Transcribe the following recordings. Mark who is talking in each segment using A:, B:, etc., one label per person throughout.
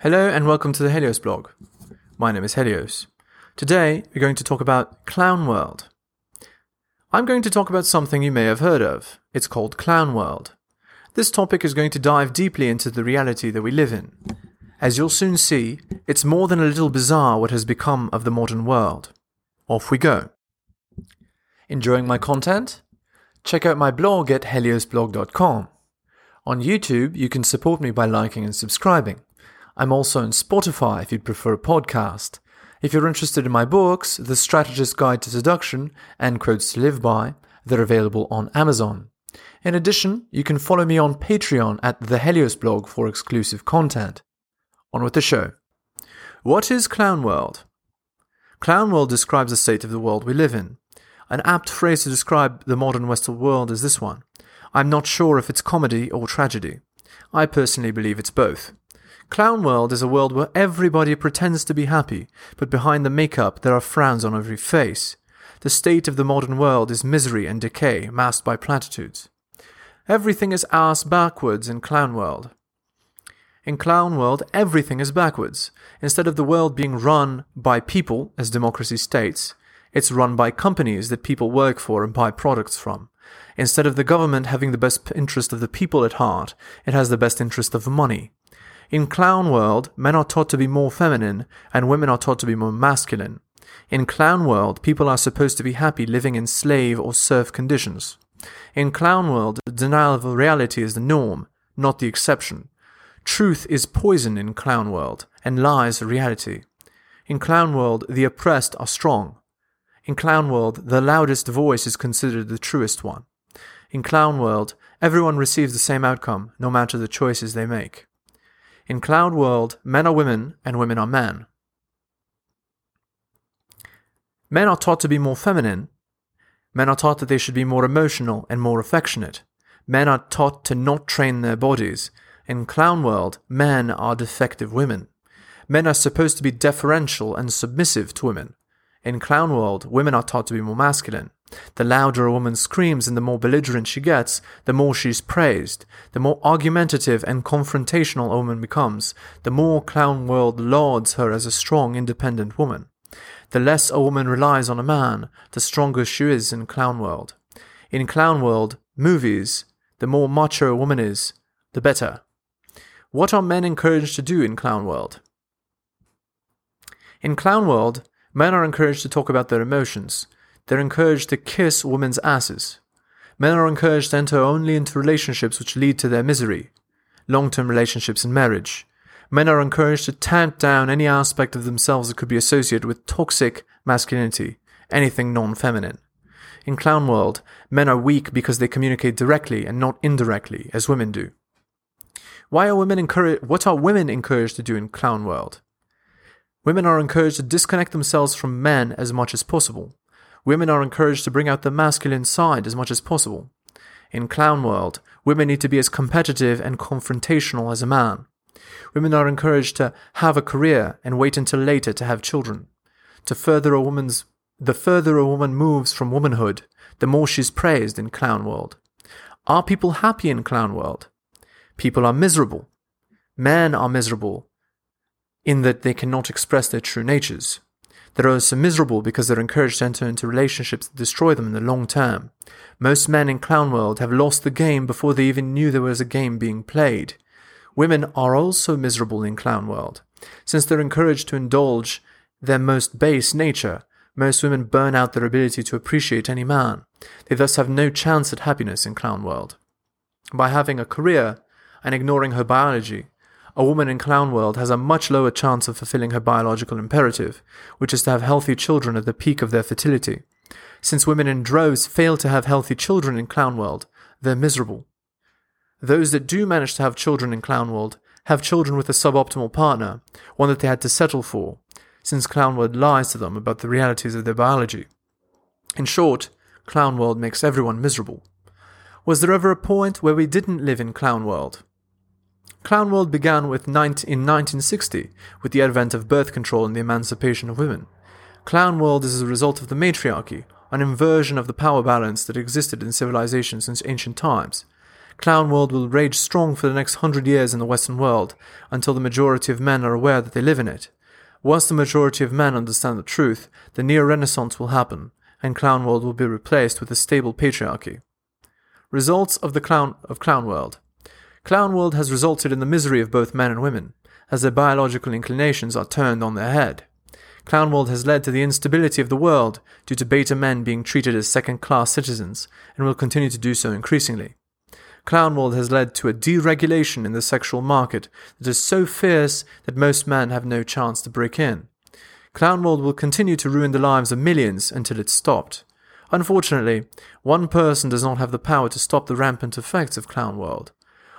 A: Hello and welcome to the Helios blog. My name is Helios. Today we're going to talk about Clown World. I'm going to talk about something you may have heard of. It's called Clown World. This topic is going to dive deeply into the reality that we live in. As you'll soon see, it's more than a little bizarre what has become of the modern world. Off we go. Enjoying my content? Check out my blog at heliosblog.com. On YouTube, you can support me by liking and subscribing. I'm also on Spotify if you'd prefer a podcast. If you're interested in my books, The Strategist's Guide to Seduction and Quotes to Live By, they're available on Amazon. In addition, you can follow me on Patreon at the Helios blog for exclusive content. On with the show. What is Clown World? Clown World describes the state of the world we live in. An apt phrase to describe the modern Western world is this one. I'm not sure if it's comedy or tragedy. I personally believe it's both. Clown World is a world where everybody pretends to be happy, but behind the makeup there are frowns on every face. The state of the modern world is misery and decay masked by platitudes. Everything is ass backwards in Clown World. In Clown World, everything is backwards. Instead of the world being run by people, as democracy states, it's run by companies that people work for and buy products from. Instead of the government having the best interest of the people at heart, it has the best interest of money. In Clown World, men are taught to be more feminine and women are taught to be more masculine. In Clown World, people are supposed to be happy living in slave or serf conditions. In Clown World, denial of reality is the norm, not the exception. Truth is poison in Clown World, and lies reality. In Clown World, the oppressed are strong. In Clown World, the loudest voice is considered the truest one. In Clown World, everyone receives the same outcome, no matter the choices they make. In Clown World, men are women and women are men. Men are taught to be more feminine. Men are taught that they should be more emotional and more affectionate. Men are taught to not train their bodies. In Clown World, men are defective women. Men are supposed to be deferential and submissive to women. In Clown World, women are taught to be more masculine. The louder a woman screams and the more belligerent she gets, the more she's praised. The more argumentative and confrontational a woman becomes, the more Clown World lauds her as a strong, independent woman. The less a woman relies on a man, the stronger she is in Clown World. In Clown World, movies, the more macho a woman is, the better. What are men encouraged to do in Clown World? In Clown World, men are encouraged to talk about their emotions. They're encouraged to kiss women's asses. Men are encouraged to enter only into relationships which lead to their misery, long term relationships and marriage. Men are encouraged to tamp down any aspect of themselves that could be associated with toxic masculinity, anything non feminine. In Clown World, men are weak because they communicate directly and not indirectly, as women do. Why are women encouraged? What are women encouraged to do in Clown World? Women are encouraged to disconnect themselves from men as much as possible. Women are encouraged to bring out the masculine side as much as possible. In Clown World, women need to be as competitive and confrontational as a man. Women are encouraged to have a career and wait until later to have children. To further a woman's the further a woman moves from womanhood, the more she's praised in Clown World. Are people happy in Clown World? People are miserable. Men are miserable in that they cannot express their true natures. They're also miserable because they're encouraged to enter into relationships that destroy them in the long term. Most men in Clown World have lost the game before they even knew there was a game being played. Women are also miserable in Clown World. Since they're encouraged to indulge their most base nature, most women burn out their ability to appreciate any man. They thus have no chance at happiness in Clown World. By having a career and ignoring her biology, a woman in Clown World has a much lower chance of fulfilling her biological imperative, which is to have healthy children at the peak of their fertility. Since women in droves fail to have healthy children in Clown World, they're miserable. Those that do manage to have children in Clown World have children with a suboptimal partner, one that they had to settle for, since Clown World lies to them about the realities of their biology. In short, Clown World makes everyone miserable. Was there ever a point where we didn't live in Clown World? Clown World began with 19, in 1960 with the advent of birth control and the emancipation of women. Clown World is a result of the matriarchy, an inversion of the power balance that existed in civilization since ancient times. Clown world will rage strong for the next hundred years in the Western world until the majority of men are aware that they live in it. Once the majority of men understand the truth, the near renaissance will happen, and clown world will be replaced with a stable patriarchy. Results of the clown of clown world. Clown world has resulted in the misery of both men and women, as their biological inclinations are turned on their head. Clown world has led to the instability of the world due to beta men being treated as second class citizens, and will continue to do so increasingly. Clown world has led to a deregulation in the sexual market that is so fierce that most men have no chance to break in. Clown world will continue to ruin the lives of millions until it's stopped. Unfortunately, one person does not have the power to stop the rampant effects of clown world.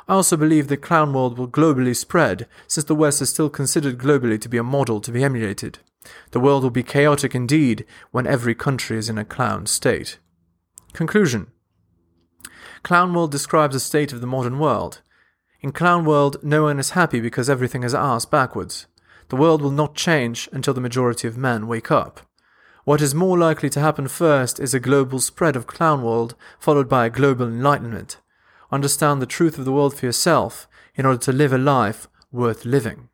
A: I also believe that clown world will globally spread, since the West is still considered globally to be a model to be emulated. The world will be chaotic indeed when every country is in a clown state. Conclusion Clown World describes the state of the modern world. In Clown World, no one is happy because everything is asked backwards. The world will not change until the majority of men wake up. What is more likely to happen first is a global spread of Clown World, followed by a global enlightenment. Understand the truth of the world for yourself in order to live a life worth living.